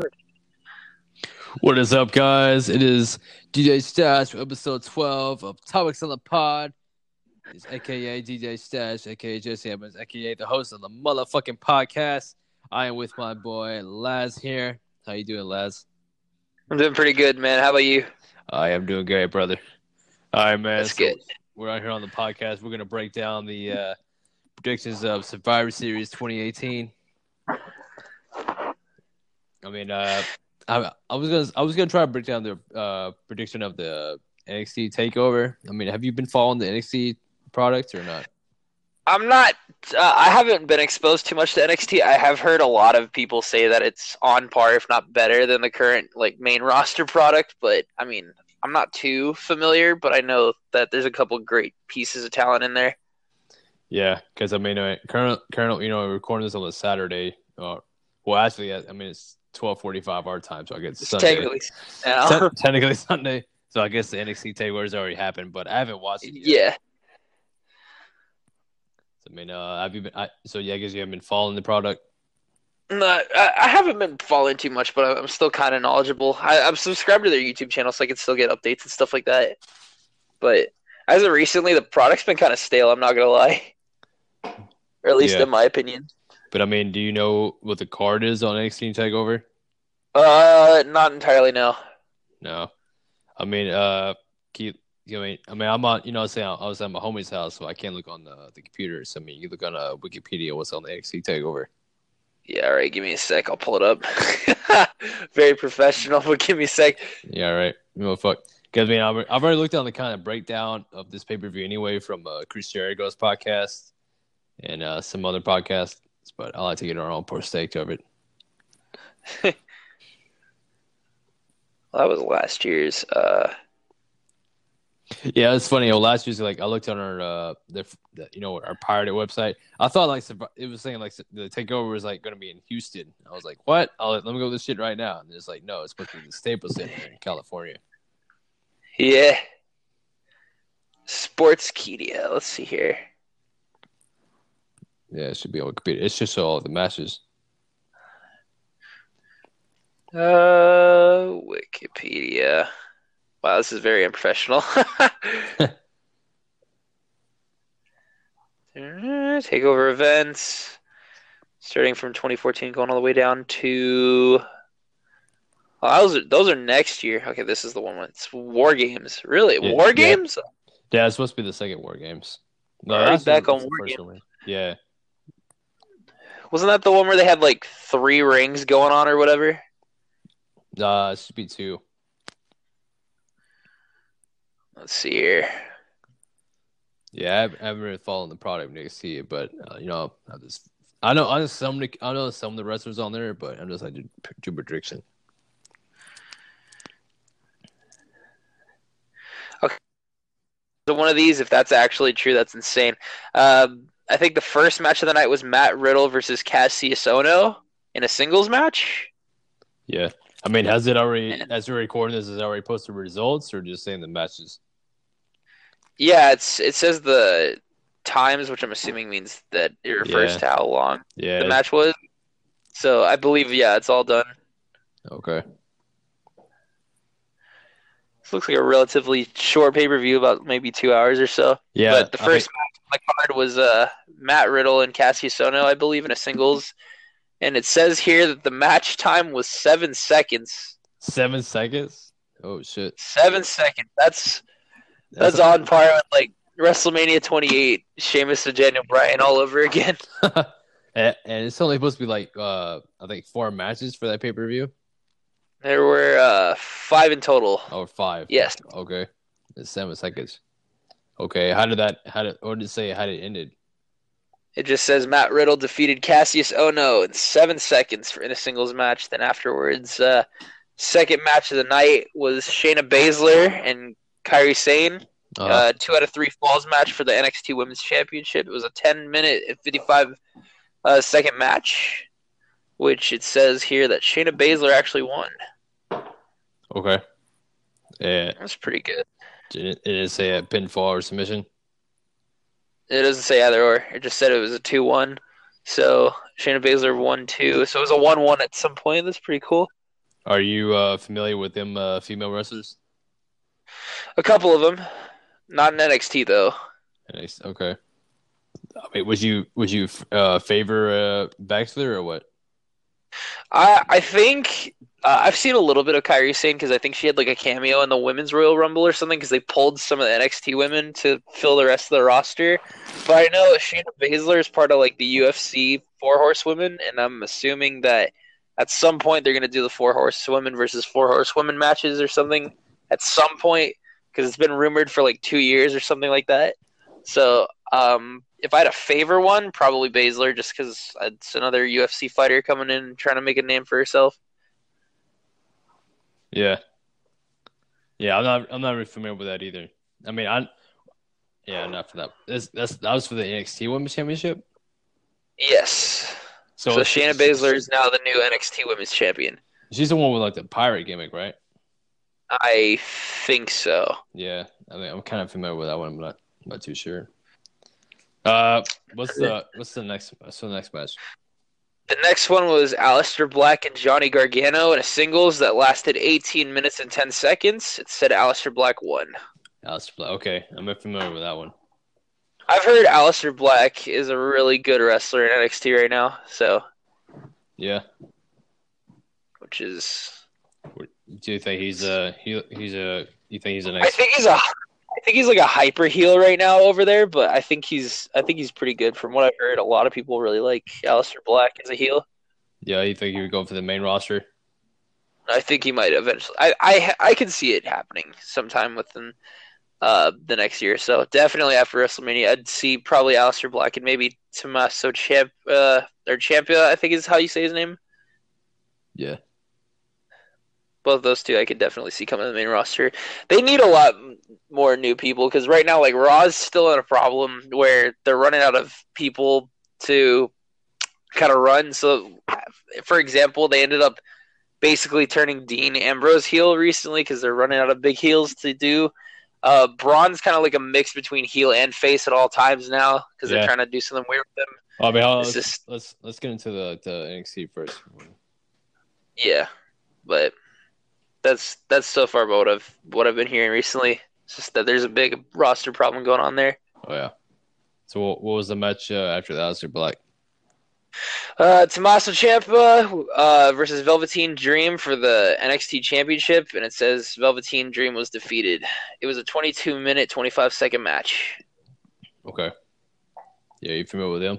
record. What is up, guys? It is DJ Stash for episode 12 of Topics on the Pod. It's aka DJ Stash, aka Jesse Evans, aka the host of the motherfucking podcast. I am with my boy Laz here. How you doing, Laz? I'm doing pretty good, man. How about you? I am doing great, brother. All right, man. That's good. We're out here on the podcast. We're gonna break down the uh, predictions of Survivor Series 2018. I mean, uh, I, I was gonna I was gonna try to break down the uh, prediction of the NXT Takeover. I mean, have you been following the NXT product or not? I'm not. Uh, I haven't been exposed too much to NXT. I have heard a lot of people say that it's on par, if not better, than the current like main roster product. But I mean, I'm not too familiar. But I know that there's a couple great pieces of talent in there. Yeah, because I mean, uh, current current you know, we're recording this on a Saturday. Uh, well, actually, I mean, it's twelve forty five our time, so I guess It's Sunday. technically, Te- technically Sunday. So I guess the NXT takeover's already happened, but I haven't watched it. Yet. yeah. I mean, uh, have you been? I, so yeah, I guess you haven't been following the product. No, I, I haven't been following too much, but I'm still kind of knowledgeable. I, I'm subscribed to their YouTube channel, so I can still get updates and stuff like that. But as of recently, the product's been kind of stale. I'm not gonna lie, or at least Yeah. in my opinion. But I mean, do you know what the card is on NXT Takeover? Uh, not entirely. No. No, I mean, uh, keep. You know, I mean, I mean, I'm on. You know, I'm saying I was at my homie's house, so I can't look on the the computer. So I mean, you look on uh, Wikipedia what's on the NXT Takeover. Yeah, all right. Give me a sec. I'll pull it up. Very professional, but give me a sec. Yeah, right. You know, fuck. Because I mean, I've, I've already looked on the kind of breakdown of this pay per view anyway from uh, Chris Jericho's podcast and uh, some other podcasts, but I like to get our own perspective of it. Well, that was last year's. Uh, Yeah, it's funny. Well, last year's like I looked on our uh, the, the you know our pirated website. I thought like it was saying like the takeover was like going to be in Houston. I was like, what? I'll, let me go this shit right now. And it's like, no, it's supposed to be the Staples Center in California. yeah. Sportskeeda. Let's see here. Yeah, it should be on Wikipedia. It's just all the matches. Uh, Wikipedia. Wow, this is very unprofessional. Takeover events, starting from 2014, going all the way down to. Oh, those are those are next year. Okay, this is the one. It's War Games. Really, Yeah, War yeah. Games? Yeah, it's supposed to be the second War Games. No, that's back the- on War Games. one. Yeah, Wasn't that the one where they had like three rings going on or whatever? uh, it should be two. Let's see here. Yeah, I haven't- really followed the product see it, but uh, you know, I just I know I know some of the, I know some of the wrestlers on there, but I'm just like do, do Okay, So one of these, if that's actually true, that's insane. Um, I think the first match of the night was Matt Riddle versus Kassius Ohno in a singles match. Yeah, I mean, has it already? Yeah. As we're recording this, has it already posted results, or just saying the matches? Yeah, it's it says the times, which I'm assuming means that it refers Yeah. to how long Yeah. the match was. So I believe, yeah, it's all done. Okay. This looks like a relatively short pay per view, about maybe two hours or so. Yeah. but the first think- the card was uh, Matt Riddle and Kassius Ohno, I believe, in a singles. And it says here that the match time was seven seconds. seven seconds. Oh shit. Seven seconds. That's that's on par with like WrestleMania 28, Sheamus and Daniel Bryan all over again. and, and it's only supposed to be like uh I think four matches for that pay per view There were uh, five in total. or five. Yes. Okay. It's seven seconds. Okay. How did that? How did? What did it say? How did it ended? It just says Matt Riddle defeated Kassius Ohno in seven seconds for in a singles match. Then afterwards, uh, second match of the night was Shayna Baszler and Kairi Sane. Uh, Uh, two out of three falls match for the NXT Women's Championship. It was a 10 minute and 55 uh, second match, which it says here that Shayna Baszler actually won. okay. Yeah. That's pretty good. Did it, it didn't say a pinfall or submission. It doesn't say either or. It just said it was a 2 1. So Shayna Baszler won 2. So it was a 1 1 at some point. That's pretty cool. Are you uh, familiar with them uh, female wrestlers? A couple of them, not in NXT though. Nice. Okay. I mean, would you would you uh, favor uh, Baszler or what? I I think uh, I've seen a little bit of Kairi Sane because I think she had like a cameo in the Women's Royal Rumble or something because they pulled some of the NXT women to fill the rest of the roster. But I know Shayna Baszler is part of like the UFC Four Horsewomen, and I'm assuming that at some point they're going to do the Four Horsewomen versus Four Horsewomen matches or something at some point because it's been rumored for like two years or something like that. So um, if I had a favor one, probably Baszler, just because it's another UFC fighter coming in trying to make a name for herself. Yeah. Yeah, I'm not. I'm not really familiar with that either. I mean, I. Yeah, not for that. That's, that's that was for the NXT Women's Championship. Yes. So, so Shayna Baszler is now the new NXT Women's Champion. She's the one with like the pirate gimmick, right? I think so. Yeah, I mean, I'm kind of familiar with that one, but not, not too sure. Uh, what's the what's the next what's the next match? The next one was Aleister Black and Johnny Gargano in a singles that lasted 18 minutes and 10 seconds. It said Aleister Black won. Aleister Black. Okay, I'm familiar with that one. I've heard Aleister Black is a really good wrestler in NXT right now. So. Yeah. Which is. Do you think he's a he, he's a you think he's a nice? I think he's a I think he's like a hyper heel right now over there, but I think he's I think he's pretty good from what I've heard. A lot of people really like Aleister Black as a heel. Yeah, you think he would go for the main roster? I think he might eventually. I I I can see it happening sometime within uh the next year. So definitely after WrestleMania, I'd see probably Aleister Black and maybe Tommaso Champ uh or Ciampa. I think is how you say his name. Yeah both those two I could definitely see coming to the main roster. They need a lot more new people because right now, like Raw's still in a problem where they're running out of people to kind of run. So, for example, they ended up basically turning Dean Ambrose heel recently because they're running out of big heels to do. Uh, Braun's kind of like a mix between heel and face at all times now because yeah. they're trying to do something weird with. I mean, let's, just... let's let's get into the, the NXT first. Yeah, but that's that's so far about what I've what I've been hearing recently. It's just that there's a big roster problem going on there. Oh yeah. So what, what was the match uh, after that? Was Black? Uh, Tommaso Ciampa uh, versus Velveteen Dream for the NXT Championship, and it says Velveteen Dream was defeated. It was a 22 minute, 25 second match. Okay. Yeah, you familiar with him?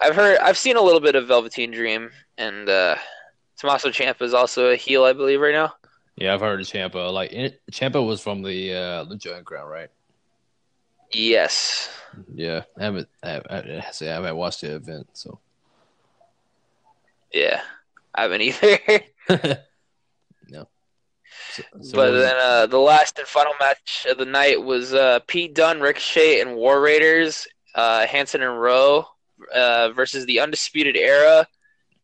I've heard, I've seen a little bit of Velveteen Dream, and uh, Tommaso Ciampa is also a heel, I believe, right now. Yeah, I've heard of Champa. Like Champa was from the uh, Lucha Underground, right? Yes. Yeah, I haven't. I haven't, I haven't watched the event, so. Yeah, I haven't either. no. So, so but then uh, the last and final match of the night was uh, Pete Dunne, Ricochet, and War Raiders, uh, Hanson and Rowe uh, versus the Undisputed Era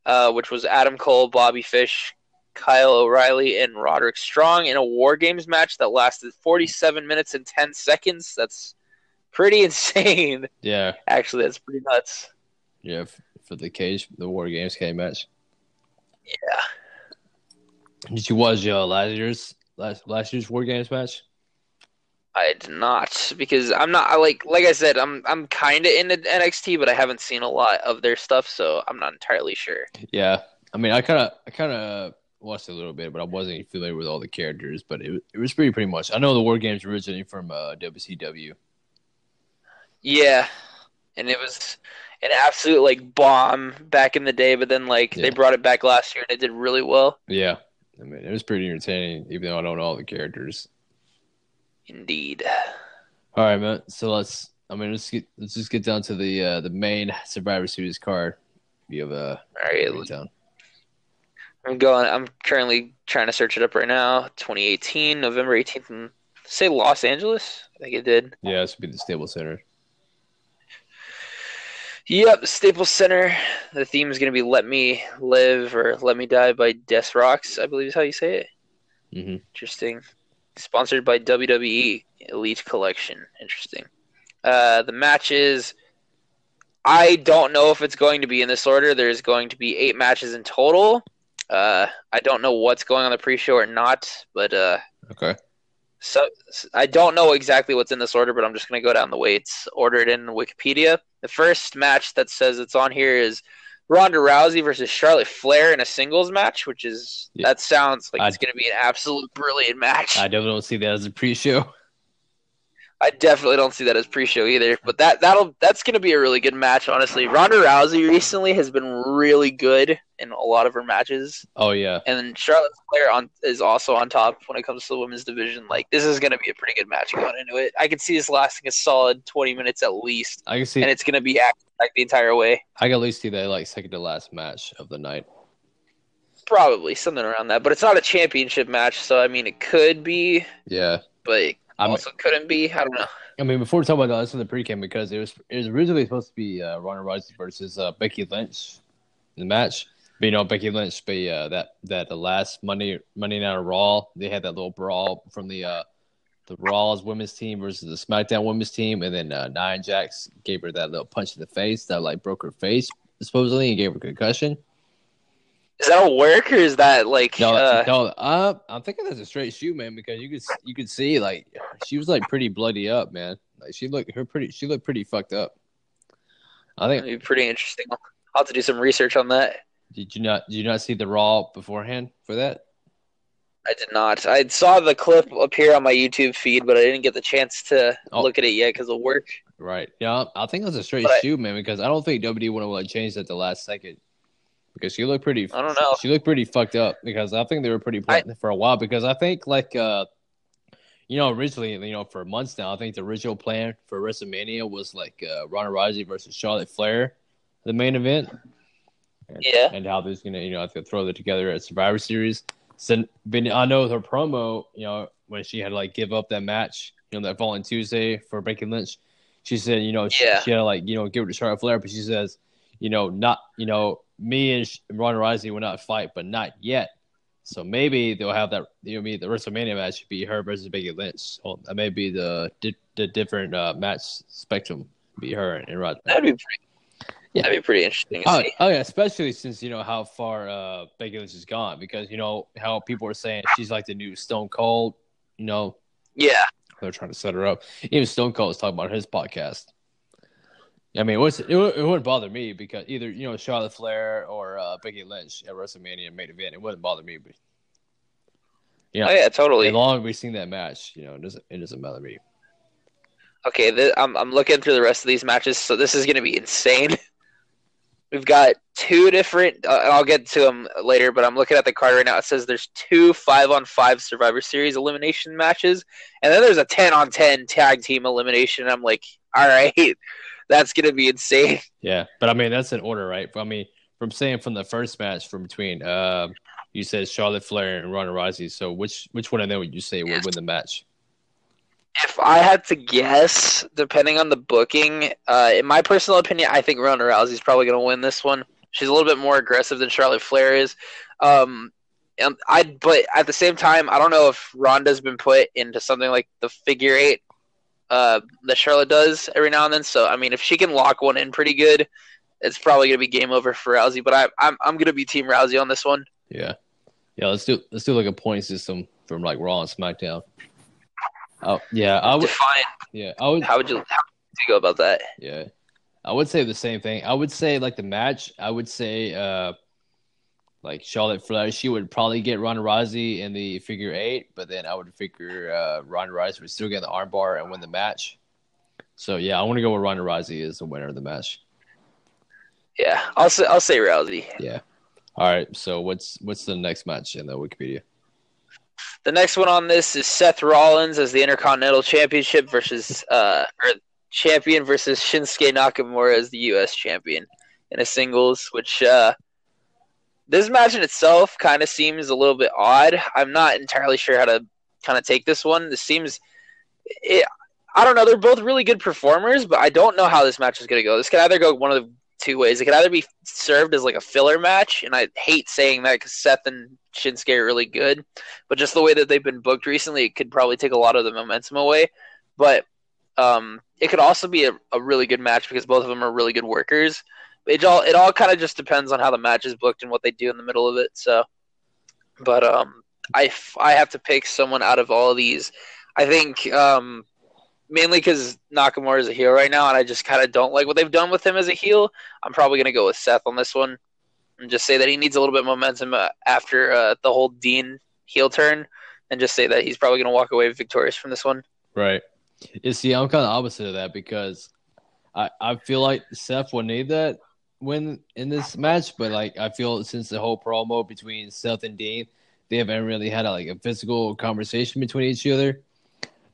uh, which was Adam Cole, Bobby Fish, Kyle O'Reilly, and Roderick Strong in a War Games match that lasted 47 minutes and 10 seconds. That's pretty insane. Yeah. Actually, that's pretty nuts. Yeah, for the cage, the War Games cage match. Yeah. Did you watch uh, last year's last last year's War Games match? I did not because I'm not I like like I said I'm I'm kind of into NXT but I haven't seen a lot of their stuff so I'm not entirely sure. Yeah, I mean I kind of I kind of watched a little bit but I wasn't familiar with all the characters but it it was pretty pretty much I know the war games originated from uh, WCW. Yeah, and it was an absolute like bomb back in the day but then like yeah. they brought it back last year and it did really well. Yeah, I mean it was pretty entertaining even though I don't know all the characters. Indeed. All right, man. So let's. I mean, let's get let's just get down to the uh, the main Survivor Series card. You have a all right. Down. I'm going. I'm currently trying to search it up right now. 2018, November 18th, in, say Los Angeles. I think it did. Yeah, this would be the Staples Center. Yep, Staples Center. The theme is going to be "Let Me Live" or "Let Me Die" by Des Rocs. I believe is how you say it. Mm-hmm. Interesting. Sponsored by WWE Elite Collection. Interesting. Uh, the matches. I don't know if it's going to be in this order. There's going to be eight matches in total. Uh, I don't know what's going on the pre-show or not, but uh, Okay. so I don't know exactly what's in this order, but I'm just gonna go down the way it's ordered in Wikipedia. The first match that says it's on here is Ronda Rousey versus Charlotte Flair in a singles match, which is Yeah. that sounds like I- it's gonna be an absolute brilliant match. I don't see that as a pre-show. I definitely don't see that as pre-show either. But that that'll that's gonna be a really good match, honestly. Ronda Rousey recently has been really good in a lot of her matches, Oh yeah. and then Charlotte Flair on is also on top when it comes to the women's division. Like this is gonna be a pretty good match going into it. I can see this lasting a solid twenty minutes at least, I can see. and it's gonna be action like the entire way. I can at least see that like second to last match of the night. Probably something around that, but it's not a championship match, so I mean it could be, Yeah. but it I mean, also couldn't be. I don't know. I mean, before we talk about that, let's do the pre-cam because it was it was originally supposed to be uh, Ronda Rousey versus uh, Becky Lynch in the match. But you know, Becky Lynch, but uh, that that the last Monday Monday Night Raw, they had that little brawl from the uh, the Raw's women's team versus the SmackDown women's team, and then uh, Nia Jax gave her that little punch in the face that like broke her face supposedly and gave her a concussion. Is that a work or is that like No, uh, no, uh, I'm thinking that's a straight shoot, man, because you could you could see like she was like pretty bloody up, man. Like she looked her pretty she looked pretty fucked up. I think That'd be pretty interesting. I'll have to do some research on that. did you not did you not see the raw beforehand for that? I did not. I saw the clip appear on my YouTube feed, but I didn't get the chance to Oh. look at it yet because of work. Right. Yeah, I think it was a straight But shoot, man, because I don't think WWE would have like changed at the last second. Because she looked pretty I don't know. She looked pretty fucked up because I think they were pretty I- for a while because I think like uh you know originally you know for months now I think the original plan for WrestleMania was like uh Ronda Rousey versus Charlotte Flair the main event and, Yeah. and how there's gonna you know throw that together at Survivor Series so I know her promo you know when she had to like give up that match you know that following Tuesday for Becky Lynch she said you know she, she had to like you know give it to Charlotte Flair but she says you know, not you know, me and Ronda Rousey will not fight, but not yet. So maybe they'll have that. You know, me the WrestleMania match should be her versus Becky Lynch. So that may be the di- the different uh, match spectrum. Be her and Rod. That'd be pretty. Yeah. That'd be pretty interesting. To Oh, see. oh yeah, especially since you know how far uh, Becky Lynch has gone, because you know how people are saying she's like the new Stone Cold. You know, Yeah, they're trying to set her up. Even Stone Cold was talking about his podcast. I mean, it, was, it, it wouldn't bother me because either you know Charlotte Flair or uh, Becky Lynch at WrestleMania main event, it wouldn't bother me. But Yeah. Oh yeah, totally. as long as we've seen that match, you know, it doesn't it doesn't bother me. Okay, th- I'm I'm looking through the rest of these matches, so this is going to be insane. We've got two different. Uh, I'll get to them later, but I'm looking at the card right now. It says there's two five on five Survivor Series elimination matches, and then there's a ten on ten tag team elimination. I'm like, all right, that's going to be insane. Yeah, but I mean that's an order, right? I mean, from saying from the first match from between, um, you said Charlotte Flair and Ronda Rousey. So which which one of them would you say would win the match? If I had to guess, depending on the booking, uh, in my personal opinion, I think Ronda Rousey's probably going to win this one. She's a little bit more aggressive than Charlotte Flair is. Um, and I, but at the same time, I don't know if Ronda's been put into something like the figure eight uh, that Charlotte does every now and then. So I mean, if she can lock one in pretty good, it's probably going to be game over for Rousey. But I, I'm I'm going to be Team Rousey on this one. Yeah, yeah. Let's do let's do like a point system from like Raw and SmackDown. Oh yeah, I would. Define. Yeah, I would. How would you how would you go about that? Yeah, I would say the same thing. I would say like the match. I would say uh, like Charlotte Flair. She would probably get Ronda Rousey in the figure eight, but then I would figure uh, Ronda Rousey would still get the armbar and win the match. So yeah, I want to go with Ronda Rousey as the winner of the match. Yeah, I'll say I'll say Rousey. Yeah. All right. So what's what's the next match in the Wikipedia? The next one on this is Seth Rollins as the Intercontinental Championship versus uh or champion versus Shinsuke Nakamura as the US champion in a singles, which uh this match in itself kind of seems a little bit odd. I'm not entirely sure how to kind of take this one. This seems it, I don't know, they're both really good performers, but I don't know how this match is going to go. This could either go one of the two ways. It could either be served as like a filler match, and I hate saying that because Seth and Shinsuke are really good, but just the way that they've been booked recently, it could probably take a lot of the momentum away. But um, it could also be a, a really good match because both of them are really good workers. It all it all kind of just depends on how the match is booked and what they do in the middle of it. So but um, I I have to pick someone out of all of these. I think um, mainly because Nakamura is a heel right now, and I just kind of don't like what they've done with him as a heel. I'm probably gonna go with Seth on this one, and just say that he needs a little bit of momentum uh, after uh, the whole Dean heel turn, and just say that he's probably gonna walk away victorious from this one. Right. You see, I'm kind of opposite of that because I, I feel like Seth will need that win in this match, but like I feel since the whole promo between Seth and Dean, they haven't really had a, like a physical conversation between each other.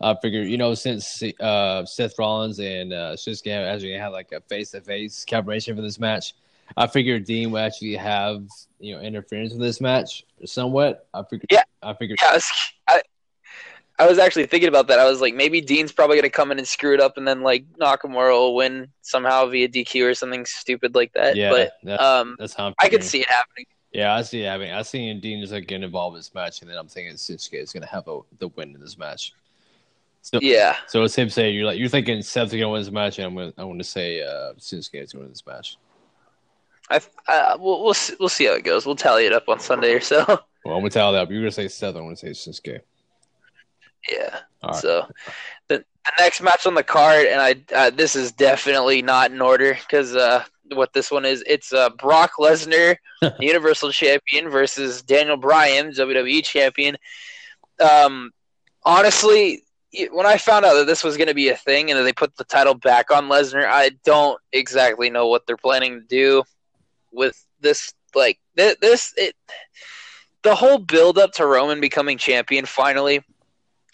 I figure, you know, since uh, Seth Rollins and uh, Shinsuke actually had like a face to face collaboration for this match, I figured Dean would actually have you know interference in this match somewhat. I figured, Yeah. I figured, Yeah, I was, I, I was actually thinking about that. I was like, maybe Dean's probably gonna come in and screw it up, and then like Nakamura will win somehow via DQ or something stupid like that. yeah, but that- um, that's how I could see it happening. Yeah, I see it happening. I see Dean is like getting involved in this match, and then I'm thinking Shinsuke is going to have a, the win in this match. So, Yeah, so it's him saying you're like you're thinking Seth's going to win this match, and I'm going to I want to say uh, Shinsuke is going to win this match. I uh, we'll we'll see, we'll see how it goes. We'll tally it up on Sunday or so. Well, I'm going to tell that. But you're going to say Seth. I'm to say Shinsuke. Yeah. Right. So the, the next match on the card, and I uh, this is definitely not in order because uh, what this one is, it's uh, Brock Lesnar, the Universal Champion, versus Daniel Bryan, WWE Champion. Um, honestly, when I found out that this was going to be a thing and that they put the title back on Lesnar, I don't exactly know what they're planning to do with this. Like thi- this, it the whole build up to Roman becoming champion finally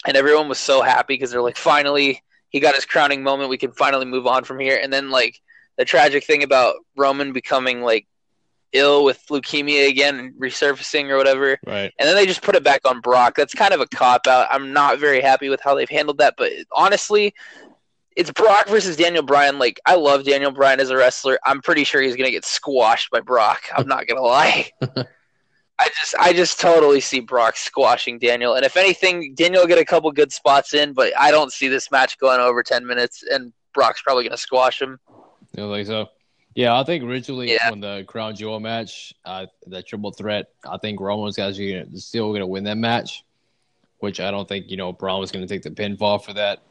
and everyone was so happy because they're like, finally, he got his crowning moment. We can finally move on from here. And then, like, the tragic thing about Roman becoming like ill with leukemia again and resurfacing or whatever, Right. and then they just put it back on Brock. That's kind of a cop out. I'm not very happy with how they've handled that, but honestly. It's Brock versus Daniel Bryan. Like I love Daniel Bryan as a wrestler. I'm pretty sure he's gonna get squashed by Brock. I'm not gonna lie. I just I just totally see Brock squashing Daniel, and if anything, Daniel will get a couple good spots in, but I don't see this match going over ten minutes, and Brock's probably gonna squash him. You know, like so. Yeah, I think originally Yeah. when the Crown Jewel match, uh, the triple threat, I think Roman's gonna, still going to win that match, which I don't think you know Braun was going to take the pinfall for that.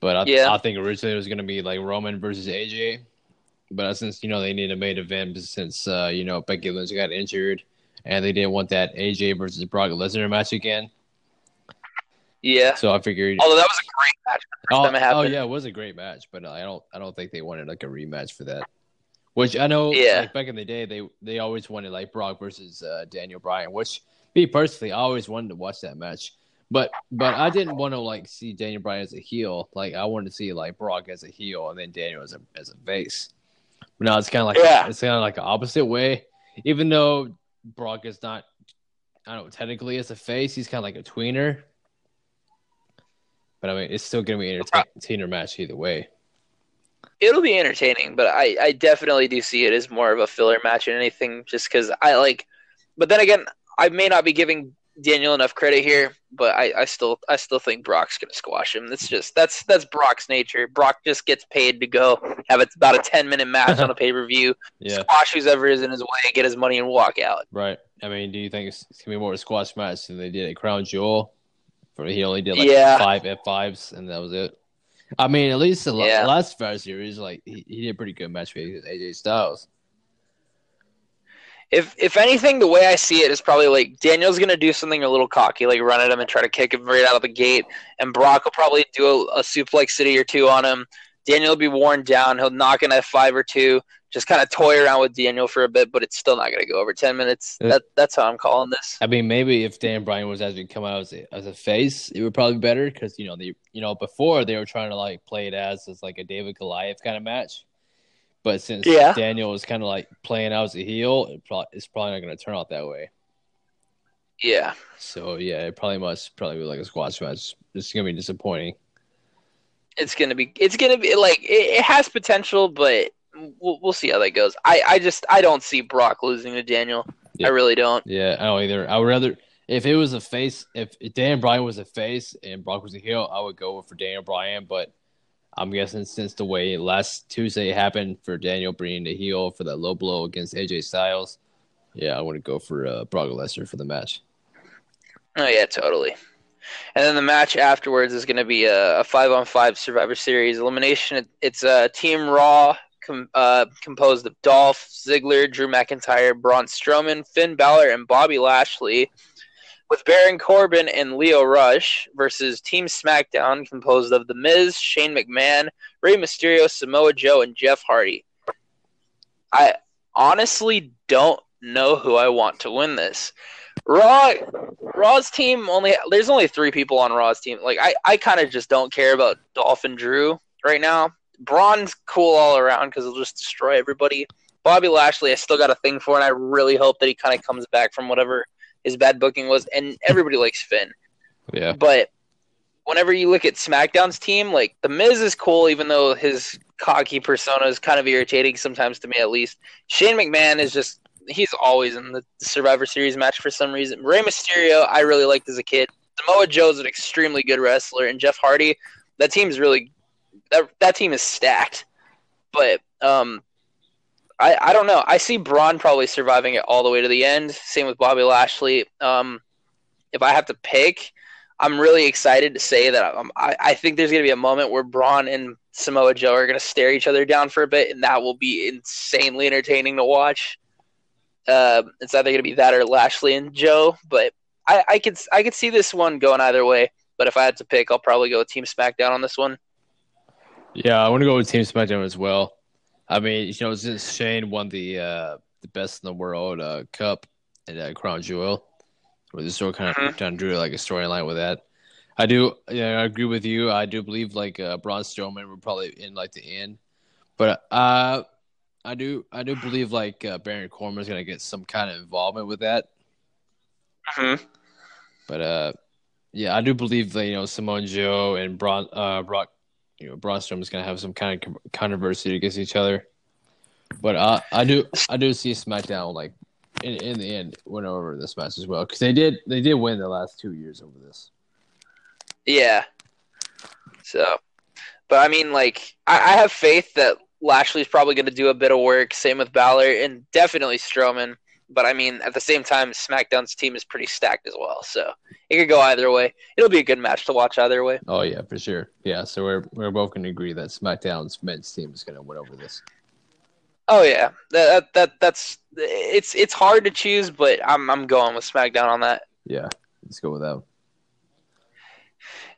But I, Yeah. I think originally it was going to be like Roman versus AJ, but since you know they need a main event since uh, you know Becky Lynch got injured, and they didn't want that AJ versus Brock Lesnar match again, Yeah. so I figured. Although that was a great match. Oh, oh yeah, it was a great match, but I don't I don't think they wanted like a rematch for that. Which I know, Yeah. like back in the day, they they always wanted like Brock versus uh, Daniel Bryan. Which me personally, I always wanted to watch that match, but but I didn't want to like see Daniel Bryan as a heel. Like I wanted to see like Brock as a heel and then Daniel as a as a face. But now it's kind of like Yeah. it's kind of like the opposite way. Even though Brock is not, I don't know, technically as a face, he's kind of like a tweener. But I mean, it's still gonna be an entertainer match either way. It'll be entertaining, but I, I definitely do see it as more of a filler match than anything, just because I like. But then again, I may not be giving Daniel enough credit here, but I, I still I still think Brock's gonna squash him. That's just that's that's Brock's nature. Brock just gets paid to go have it's about a ten minute match on a pay per view, Yeah, squash whoever is in his way, get his money, and walk out. right. I mean, do you think it's, it's gonna be more of a squash match than they did at Crown Jewel? For he only did like Yeah. five F fives, and that was it. I mean, at least the Yeah. last Survivor Series, like he, he did a pretty good match with AJ Styles. If if anything, the way I see it is probably like Daniel's gonna do something a little cocky, like run at him and try to kick him right out of the gate, and Brock will probably do a, a suplex city or two on him. Daniel will be worn down. He'll knock an F five or two, just kind of toy around with Daniel for a bit, but it's still not gonna go over ten minutes. That that's how I'm calling this. I mean, maybe if Dan Bryan was actually come out as a, as a face, it would probably be better because you know the you know before they were trying to like play it as as like a David Goliath kind of match, but since Yeah. Daniel was kind of like playing out as a heel, it pro- it's probably not going to turn out that way. Yeah, So yeah, it probably must probably be like a squash match. It's going to be disappointing. it's gonna be it's gonna be like it, it has potential, but we'll, we'll see how that goes. I I just I don't see Brock losing to Daniel. Yeah. I really don't. Yeah, I don't either. I would rather if it was a face, if Dan Bryan was a face and Brock was a heel, I would go for Daniel Bryan. But I'm guessing since the way last Tuesday happened for Daniel being the heel for that low blow against AJ Styles, Yeah, I want to go for uh, Brock Lesnar for the match. Oh yeah, totally. And then the match afterwards is going to be a, a five on five Survivor Series elimination. It's a Team Raw com, uh, composed of Dolph Ziggler, Drew McIntyre, Braun Strowman, Finn Balor, and Bobby Lashley, with Baron Corbin and Lio Rush versus Team SmackDown composed of The Miz, Shane McMahon, Rey Mysterio, Samoa Joe, and Jeff Hardy. I honestly don't know who I want to win this. Raw Raw's team only there's only three people on Raw's team. Like I, I kind of just don't care about Dolph and Drew right now. Braun's cool all around because he'll just destroy everybody. Bobby Lashley, I still got a thing for, and I really hope that he kind of comes back from whatever his bad booking was. And everybody likes Finn. Yeah. But whenever you look at SmackDown's team, like The Miz is cool, even though his cocky persona is kind of irritating sometimes to me, at least. Shane McMahon is just he's always in the Survivor Series match for some reason. Rey Mysterio, I really liked as a kid. Samoa Joe's an extremely good wrestler, and Jeff Hardy, that team's really that that team is stacked. But um, I I don't know. I see Braun probably surviving it all the way to the end. Same with Bobby Lashley. Um, if I have to pick, I'm really excited to say that um, I, I think there's going to be a moment where Braun and Samoa Joe are going to stare each other down for a bit, and that will be insanely entertaining to watch. Uh, it's either going to be that or Lashley and Joe, but I, I could I could see this one going either way. But if I had to pick, I'll probably go with Team SmackDown on this one. Yeah, I want to go with Team SmackDown as well. I mean, you know, since Shane won the uh, the best in the world uh, cup and uh, Crown Jewel, where the story kind of mm-hmm. kind of drew like a storyline with that. I do, yeah, I agree with you. I do believe like uh, Braun Strowman would probably in like the end, but uh, I do I do believe like uh, Baron Corbin is gonna get some kind of involvement with that. Mm-hmm. But uh, yeah, I do believe that you know Samoa Joe and Braun, uh, Brock, you know, Braun Strowman is gonna have some kind of controversy against each other. But uh, I do I do see SmackDown like in, in the end win over this match as well because they did they did win the last two years over this. Yeah. So, but I mean, like I, I have faith that Lashley's probably going to do a bit of work. Same with Balor and definitely Strowman. But I mean, at the same time, SmackDown's team is pretty stacked as well, so it could go either way. It'll be a good match to watch either way. Oh yeah, for sure. Yeah, so we're we're both going to agree that SmackDown's men's team is going to win over this. Oh yeah, that, that that's it's it's hard to choose, but I'm I'm going with SmackDown on that. Yeah, let's go with that.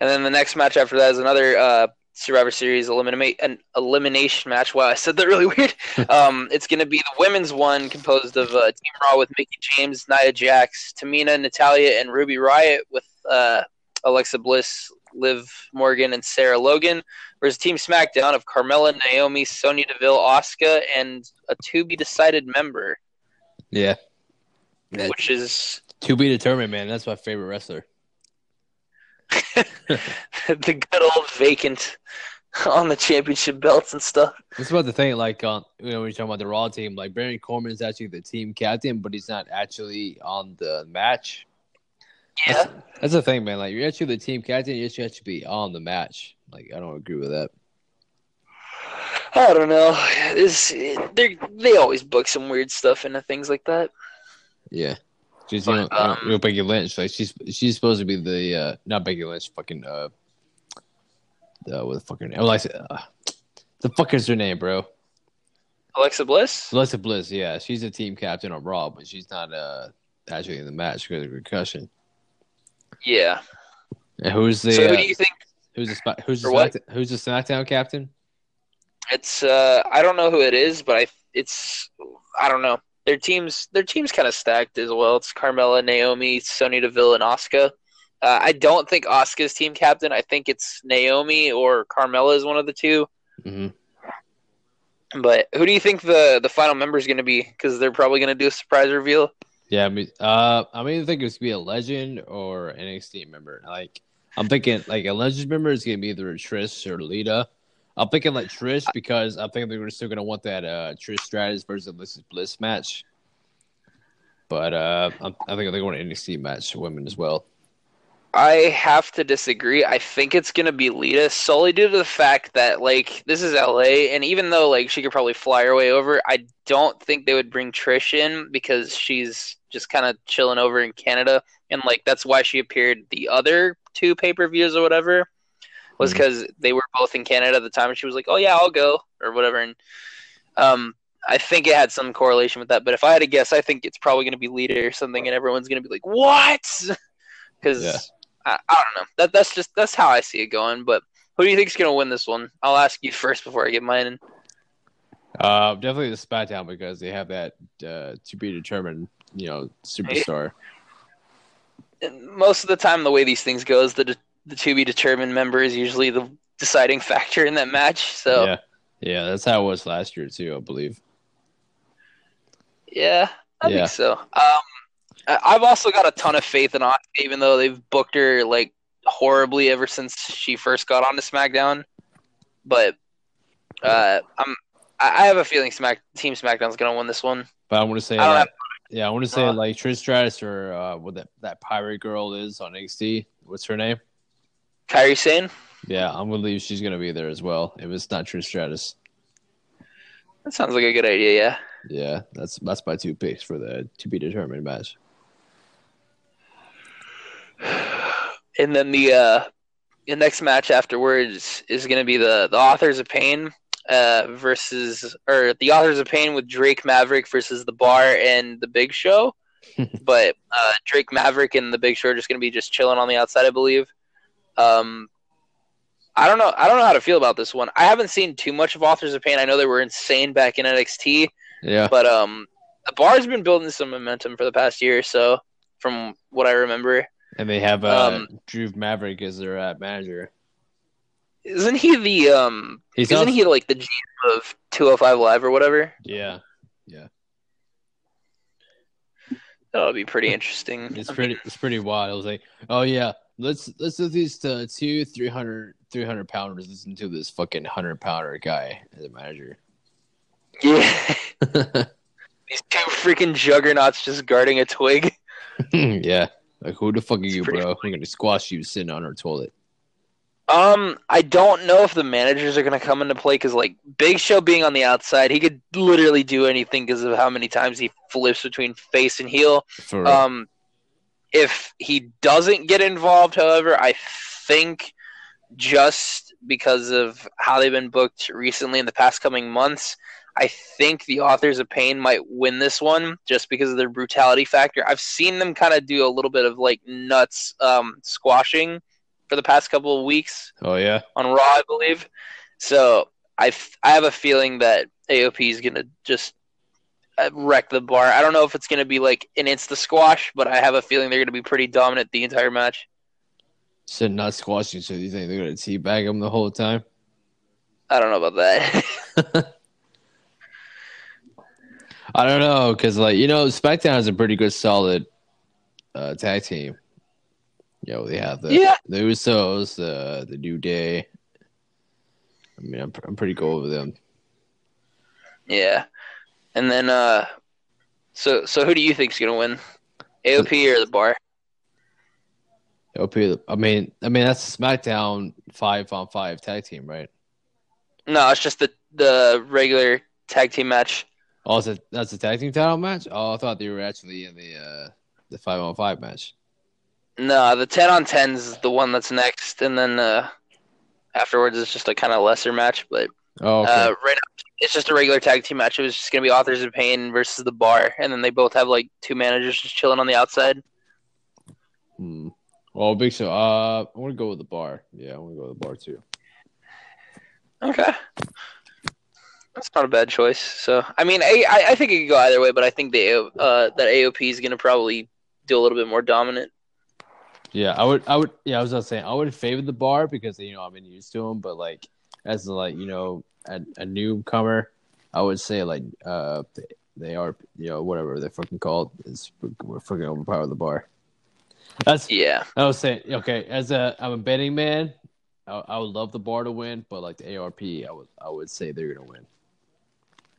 And then the next match after that is another uh, Survivor Series eliminate an elimination match. Wow, I said that really weird. um, it's going to be the women's one, composed of uh, Team Raw with Mickie James, Nia Jax, Tamina, Natalya, and Ruby Riott with uh, Alexa Bliss, Liv Morgan, and Sarah Logan. Versus Team SmackDown of Carmella, Naomi, Sonya Deville, Asuka, and a to be decided member. Yeah, which is to be determined, man. That's my favorite wrestler. the good old vacant on the championship belts and stuff. It's about the thing, like um, you know, when you're talking about the Raw team, like Baron Corbin is actually the team captain, but he's not actually on the match. Yeah, that's, that's the thing, man. Like you're actually the team captain, you actually have to be on the match. Like I don't agree with that. I don't know. This they they always book some weird stuff into things like that. Yeah. She's you know, um, you know, Becky Lynch. Like she's she's supposed to be the uh not Becky Lynch, fucking uh, the what the fucking Alexa. Uh, the fuck is her name, bro? Alexa Bliss. Alexa Bliss. Yeah, she's a team captain on Raw, but she's not uh actually in the match because of concussion. Yeah. And who's the? So who do uh, you think? Who's the who's the Smack, who's the SmackDown captain? It's uh I don't know who it is, but I it's I don't know their teams their team's kind of stacked as well. It's Carmella, Naomi, Sonya Deville, and Asuka. Uh, I don't think Asuka's team captain. I think it's Naomi or Carmella is one of the 2 mm-hmm. But who do you think the the final member is going to be? Because they're probably going to do a surprise reveal. Yeah, I mean, uh, I mean, I think it's gonna be a legend or an NXT member. Like, I'm thinking like a legend member is gonna be either Trish or Lita. I'm thinking like Trish because I think they're still gonna want that uh, Trish Stratus versus Alexa Bliss match. But uh, I think they're going to NXT match women as well. I have to disagree. I think it's gonna be Lita solely due to the fact that like this is LA, and even though like she could probably fly her way over, I don't think they would bring Trish in because she's just kind of chilling over in Canada, and like that's why she appeared the other two pay per views or whatever was because they were both in Canada at the time, and she was like, "Oh yeah, I'll go" or whatever, and um. I think it had some correlation with that, but if I had to guess, I think it's probably going to be Lita or something, and everyone's going to be like, "What?" Because Yeah. I, I don't know. That that's just that's how I see it going. But who do you think's gonna win this one? I'll ask you first before I get mine. in. Uh, definitely the SmackDown because they have that uh, to be determined, you know, superstar. And most of the time, the way these things go is the the to be determined member is usually the deciding factor in that match. So Yeah, yeah, that's how it was last year too, I believe. yeah, I Yeah. think so. Um, I've also got a ton of faith in Asuka, even though they've booked her like horribly ever since she first got on onto SmackDown. But uh, I'm I have a feeling Smack Team SmackDown's gonna win this one. But I want to say, I like, yeah, I want to say Uh, like Trish Stratus or uh, what that that pirate girl is on NXT. What's her name? Kairi Sane. Yeah, I'm gonna leave. she's gonna be there as well. If it's not True Stratus, That sounds like a good idea. Yeah. yeah, that's that's my two picks for the to be determined match. and then the uh, the next match afterwards is going to be the the Authors of Pain uh, versus or the Authors of Pain with Drake Maverick versus the Bar and the Big Show. but uh, Drake Maverick and the Big Show are just going to be just chilling on the outside, I believe. Um, I don't know. I don't know how to feel about this one. I haven't seen too much of Authors of Pain. I know they were insane back in NXT, Yeah, but um, the Bar's been building some momentum for the past year or so, from what I remember. and they have uh, Um, Drew Maverick as their uh, manager. Isn't he the um? He's isn't he like the GM of 205 Live or whatever? Yeah, Yeah. That'll be pretty interesting. it's pretty it's pretty wild. I was like, oh yeah, let's let's do these uh, two 300, 300 pounders listen to this fucking hundred pounder guy as a manager. Yeah, these two freaking juggernauts just guarding a twig. yeah, like who the fuck are It's you, bro? I'm gonna squash you sitting on our toilet. Um, I don't know if the managers are gonna come into play because, like, Big Show being on the outside, he could literally do anything because of how many times he flips between face and heel. Um, if he doesn't get involved, however, I think just because of how they've been booked recently in the past coming months, I think the authors of pain might win this one just because of their brutality factor. I've seen them kind of do a little bit of like nuts um, squashing for the past couple of weeks oh yeah, on Raw, I believe. So I, f- I have a feeling that AOP is gonna just wreck the bar. I don't know if it's gonna be like an insta squash, but I have a feeling they're gonna be pretty dominant the entire match. So not squashing. So you think they're gonna teabag him the whole time? I don't know about that. I don't know because like you know SmackDown has a pretty good solid uh, tag team. You know they have the Yeah. the Usos, the the New Day. I mean, I'm I'm pretty cool with them. yeah, and then uh, so so who do you think's gonna win, AOP or the bar? OP, I mean, I mean that's SmackDown five on five tag team, right? No, it's just the the regular tag team match. Oh, is it, that's a tag team title match. Oh, I thought they were actually in the uh, the five on five match. No, the ten on tens is the one that's next, and then uh, afterwards it's just a kind of lesser match, but. Oh, okay. Uh, right now, it's just a regular tag team match. It was just gonna be Authors of Pain versus the Bar, and then they both have like two managers just chilling on the outside. hmm. Well, Big Show. Uh, I want to go with the bar. Yeah, I want to go with the bar too. Okay, that's not a bad choice. So, I mean, I I, I think it could go either way, but I think the uh that AOP is gonna probably do a little bit more dominant. Yeah, I would. I would. Yeah, I was gonna I would favor the bar because you know I've been used to them, but like as like you know a, a newcomer, I would say like uh they, are you know whatever they're fucking called is we're fucking overpower the bar. That's Yeah, I was saying okay. As a I'm a betting man, I, I would love the bar to win, but like the ARP, I would I would say they're gonna win.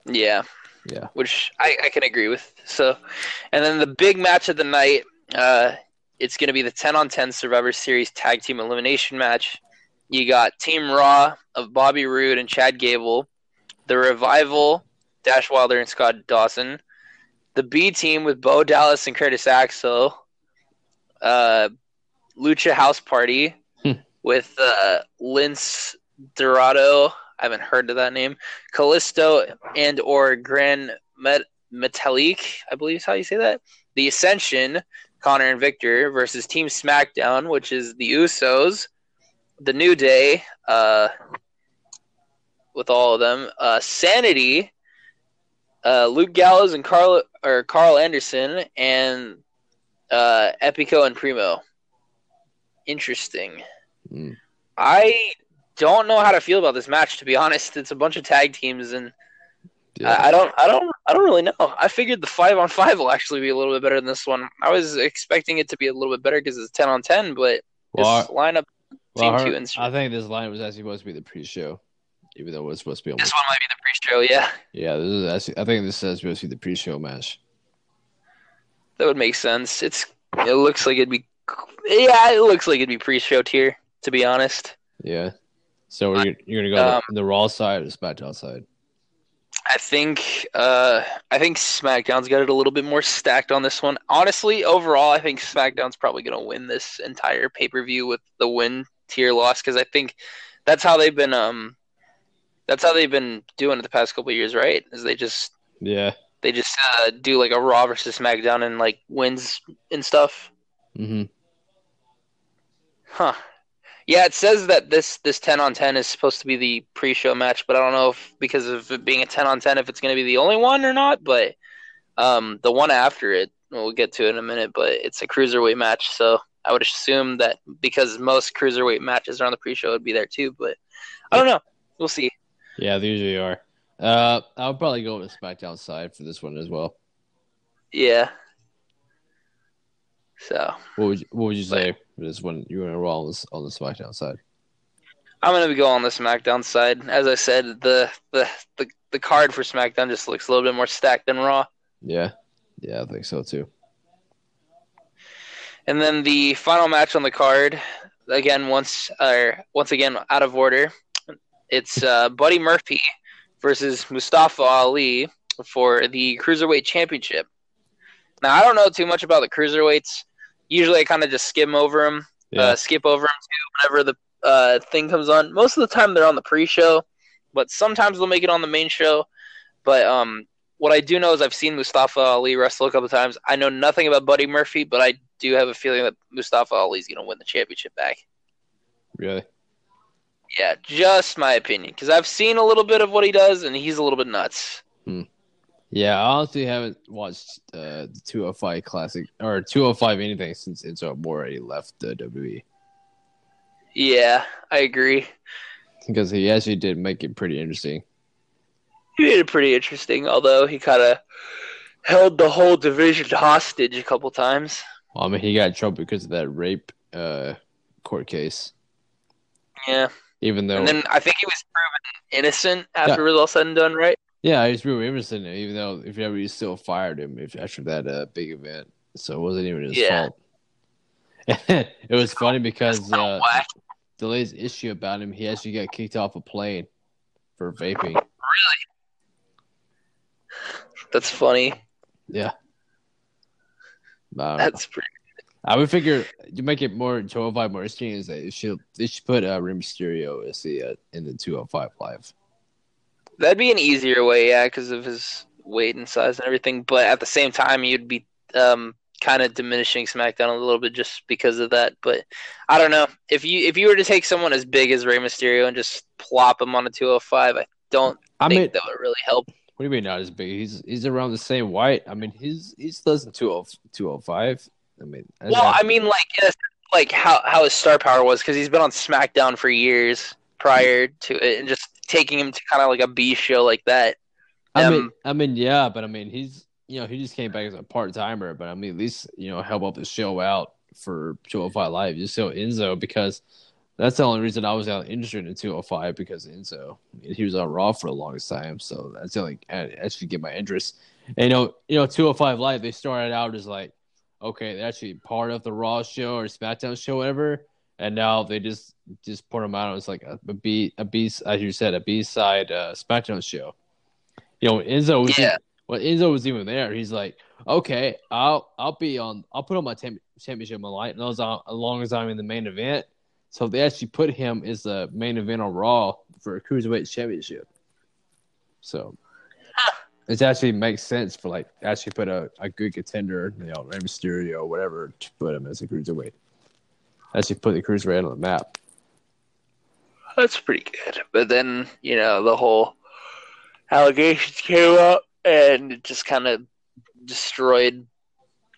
yeah, Yeah. which I I can agree with. So, and then the big match of the night, uh, it's going to be the 10 on 10 Survivor Series tag team elimination match. You got Team Raw of Bobby Roode and Chad Gable, the Revival, Dash Wilder and Scott Dawson, the B team with Bo Dallas and Curtis Axel, uh, Lucha House Party Hmm. with uh, Lince Dorado. I haven't heard of that name. Kalisto and or Grand Met- Metalik, I believe is how you say that. The Ascension, Konnor and Victor versus Team SmackDown, which is the Usos, the New Day, uh, with all of them, uh, Sanity, uh, Luke Gallows and Karl or Karl Anderson, and uh, Epico and Primo. Interesting. Mm. I don't know how to feel about this match. To be honest, it's a bunch of tag teams, and Yeah. I, I don't, I don't, I don't really know. I figured the five on five will actually be a little bit better than this one. I was expecting it to be a little bit better because it's ten on ten, but well, this lineup well, I, heard- I think this line was actually supposed to be the pre-show, even though it was supposed to be on. This one might be the pre-show. Yeah, Yeah, this is actually, I think this is supposed to be the pre-show match. that would make sense. It's, it looks like it'd be, yeah, it looks like it'd be pre-show tier. To be honest, Yeah. So you're, you're gonna go Um, the, the Raw side or SmackDown side? I think, uh, I think SmackDown's got it a little bit more stacked on this one. Honestly, overall, I think SmackDown's probably gonna win this entire pay-per-view with the win tier loss because I think that's how they've been, um, that's how they've been doing it the past couple of years, right? Is they just Yeah. they just uh, do like a Raw versus SmackDown and like wins and stuff. Mm-hmm. Huh. Yeah, it says that this this ten on ten is supposed to be the pre-show match, but I don't know if because of it being a ten on ten if it's going to be the only one or not. But um, the one after it, we'll get to it in a minute. But it's a cruiserweight match, so I would assume that because most cruiserweight matches are on the pre-show, it'd be there too. But I don't know. We'll see. Yeah, they usually are. Uh, I'll probably go with SmackDown side for this one as well. Yeah. So What would you, what would you say for this one? You're gonna roll on, this, on the SmackDown side? I'm gonna be going on the SmackDown side. As I said, the the the, the card for SmackDown just looks a little bit more stacked than Raw. Yeah, yeah, I think so too. And then the final match on the card, again once or once again out of order, it's uh, Buddy Murphy versus Mustafa Ali for the Cruiserweight Championship. Now I don't know too much about the cruiserweights. Usually I kind of just skim over them, Yeah, uh, skip over them too whenever the uh, thing comes on. Most of the time they're on the pre-show, but sometimes they'll make it on the main show. But um, what I do know is I've seen Mustafa Ali wrestle a couple of times. I know nothing about Buddy Murphy, but I do have a feeling that Mustafa Ali's going to win the championship back. really. Yeah, just my opinion, because I've seen a little bit of what he does, and he's a little bit nuts. Yeah, I honestly haven't watched uh, the 205 Classic or 205 anything since Enzo Amore already left the WWE Yeah, I agree. because he actually did make it pretty interesting. He made it pretty interesting, although he kind of held the whole division hostage a couple times. Well, I mean, he got in trouble because of that rape uh, court case. Yeah, Even though, and then I think he was proven innocent after it was all said and done, right? yeah, he was proven innocent. Even though if ever he still fired him after that uh, big event, so it wasn't even his Yeah. fault. it was funny because uh, the latest issue about him, he actually got kicked off a plane for vaping. That's funny. Yeah. That's pretty. I would figure to make it more 205 more interesting is that they should they should put uh, Rey Mysterio as the uh, in the 205 live. That'd be an easier way, yeah, because of his weight and size and everything. But at the same time, you'd be um, kind of diminishing SmackDown a little bit just because of that. But I don't know if you if you were to take someone as big as Rey Mysterio and just plop him on a 205, I don't I think mean, that would really help. What do you mean not as big? He's he's around the same weight. I mean, he's he's less than 20 205. I mean, that's Well, I mean, like sense, like how how his star power was because he's been on SmackDown for years prior to it, and just taking him to kind of like a B show like that. I mean, um, I mean, yeah, but I mean, he's you know he just came back as a part timer, but I mean, at least you know help up the show out for 205 Live. Just so Enzo because that's the only reason I was out interested in 205 because Enzo. He was on Raw for the longest time, so that's the only I actually get my interest. And you know, you know, 205 Live they started out as like okay, they're actually part of the Raw show or SmackDown show, whatever. And now they just just put them out as like a, a B a B as you said a B side uh, SmackDown show. You know, Enzo was Yeah. when Enzo was even there, he's like, okay, I'll I'll be on I'll put on my tem- championship on the line as long as long as I'm in the main event. So they actually put him as the main event on Raw for a cruiserweight championship. So it actually makes sense for like actually put a, a good contender, you know, Rey Mysterio or whatever, to put him as a cruiserweight. Actually put the cruiserweight on the map. That's pretty good. But then, you know, the whole allegations came up and it just kind of destroyed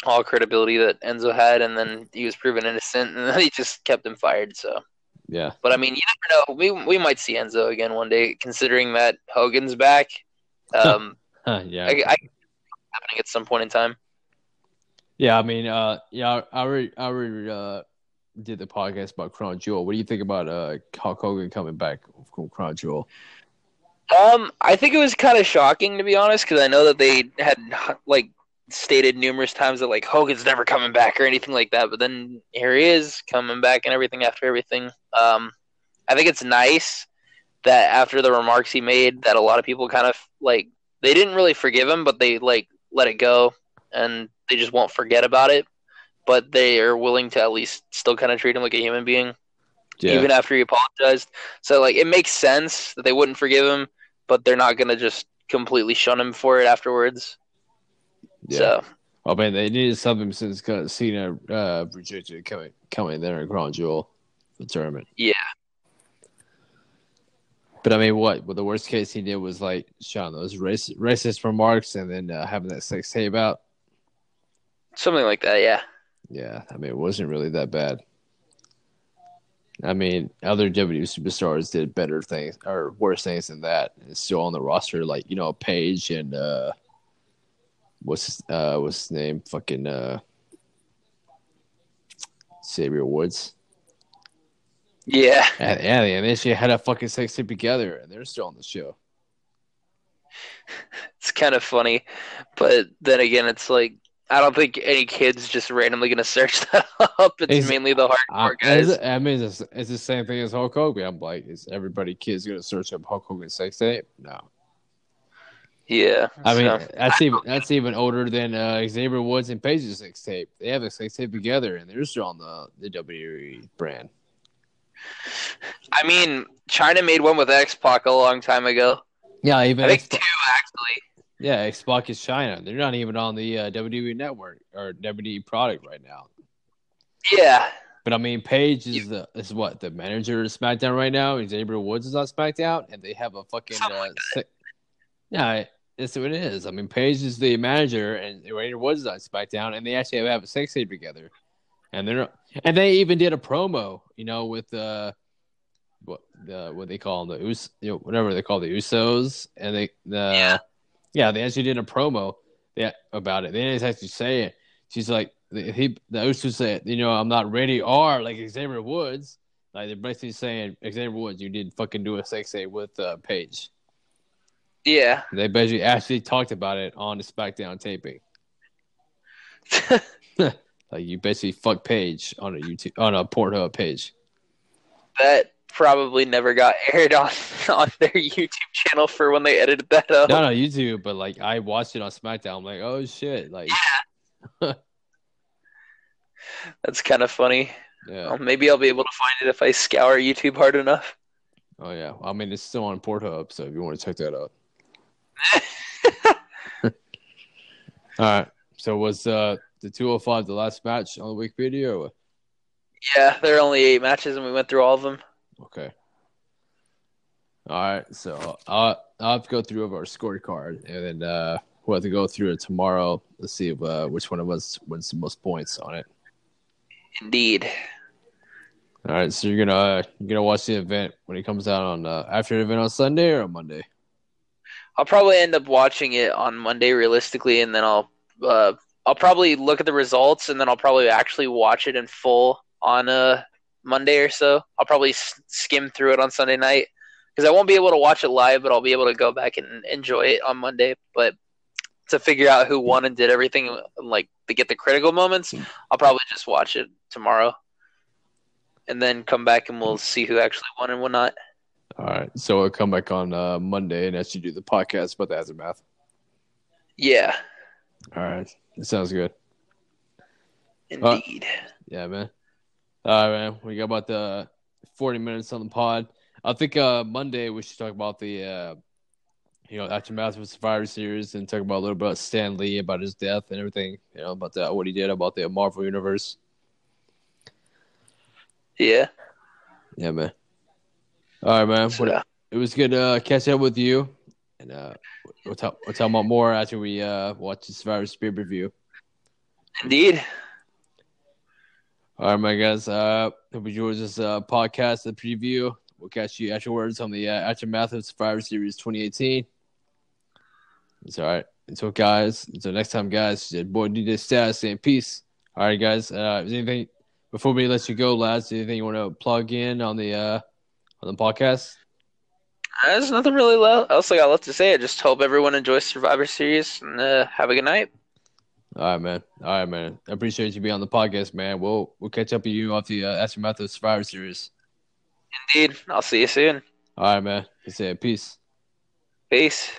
all credibility that Enzo had. And then he was proven innocent and then he just kept him fired. So, Yeah. but I mean, you never know. We, we might see Enzo again one day, considering that Hogan's back. Um, yeah. I, I happening at some point in time. Yeah, I mean, uh, yeah, I already, I already uh, did the podcast about Crown Jewel. What do you think about uh, Hulk Hogan coming back from Crown Jewel? Um, I think it was kind of shocking to be honest, because I know that they had like stated numerous times that like Hogan's never coming back or anything like that. But then here he is coming back and everything after everything. Um, I think it's nice that after the remarks he made, that a lot of people kind of like they didn't really forgive him, but they like let it go and they just won't forget about it. But they are willing to at least still kind of treat him like a human being Yeah, even after he apologized. So like it makes sense that they wouldn't forgive him, but they're not gonna just completely shun him for it afterwards. Yeah. So I mean, they needed something since Cena uh, rejected coming coming there in Crown Jewel the tournament. Yeah. But I mean, what? Well, the worst case he did was like showing those racist, racist remarks and then uh, having that sex tape out. something like that, yeah. Yeah, I mean, it wasn't really that bad. I mean, other WWE superstars did better things or worse things than that. And it's still on the roster, like you know, Paige and uh, what's his, uh, what's his name? Fucking uh, Xavier Woods. Yeah. And, yeah, and they actually had a fucking sex tape together, and they're still on the show. It's kind of funny. But then again it's like I don't think any kids just randomly gonna search that up. It's Ex- mainly the hardcore guys. it's- I mean, it's, it's the same thing as Hulk Hogan. I'm like, is everybody kids gonna search up Hulk Hogan sex tape? No. Yeah. I mean, that's even that's even older than uh, Xavier Woods and Paige's sex tape. They have a sex tape together, and they're still on the the WWE brand. I mean, Chyna made one with X Pac a long time ago. Yeah, even I think X- two actually. yeah, X Pac is Chyna. They're not even on the uh, WWE network or WWE product right now. Yeah. But I mean, Paige is the is what the manager of SmackDown right now. Xavier Woods is on SmackDown, and they have a fucking uh, like se- yeah. That's what it is. I mean, Paige is the manager, and Xavier Woods is on SmackDown, and they actually have a sex tape together, and they're and they even did a promo, you know, with uh what the what they call them, the Us, you know, whatever they call the Usos, and they the Yeah. yeah, they actually did a promo yeah, about it. They didn't actually say it. She's like, the, he, the Usos said, you know, I'm not ready, or like Xavier Woods, like they're basically saying, Xavier Woods, you did fucking do a sex tape with uh, Paige. Yeah. They basically actually talked about it on the SmackDown taping. Like you basically fuck Paige on a YouTube on a Pornhub page. that probably never got aired on on their YouTube channel for when they edited that up. Not on YouTube, but like I watched it on SmackDown. I'm like, oh shit, like Yeah. That's kind of funny. yeah, Well, maybe I'll be able to find it if I scour YouTube hard enough. oh yeah. I mean, it's still on Pornhub, so if you want to check that out. All right. So was uh the 205 the last match on the week video? Or... Yeah, there are only eight matches, and we went through all of them. Okay. All right. So I'll I'll have to go through of our scorecard, and then uh we'll have to go through it tomorrow. Let's see if, uh, which one of us wins the most points on it. Indeed. All right, so you're gonna uh, you're gonna watch the event when it comes out on uh, after the event on Sunday or on Monday. I'll probably end up watching it on Monday, realistically, and then I'll uh, I'll probably look at the results, and then I'll probably actually watch it in full on a Monday or so. I'll probably s- skim through it on Sunday night because I won't be able to watch it live, but I'll be able to go back and enjoy it on Monday. But to figure out who won and did everything, like to get the critical moments, I'll probably just watch it tomorrow, and then come back and we'll see who actually won and whatnot. All right. So we'll come back on uh, Monday and actually do the podcast about the aftermath. Yeah, All right. That sounds good. indeed. Yeah, man. All right, man. We got about the 40 minutes on the pod. I think uh, Monday we should talk about the, uh, you know, aftermath of Survivor Series and talk about a little bit about Stan Lee, about his death and everything, you know, about the, what he did about the Marvel Universe. yeah. Yeah, man. All right, man. So, What- it was good uh, catch up with you. And uh, we'll, talk, we'll talk about more after we uh, watch the Survivor Spear review. indeed. All right, my guys. Uh, hope you enjoyed this uh, podcast, the preview. We'll catch you afterwards on the uh, aftermath of Survivor Series 2018. It's all right. Until guys, until next time, guys. Your boy DJ Stats saying peace. All right, guys. Uh, is anything before we let you go, lads? Anything you want to plug in on the uh, on the podcast? There's nothing really else I got left to say. I just hope everyone enjoys Survivor Series and uh, have a good night. All right, man. All right, man. I appreciate you being on the podcast, man. We'll we'll catch up with you off the uh, aftermath of Survivor Series. Indeed. I'll see you soon. All right, man. Say peace. Peace.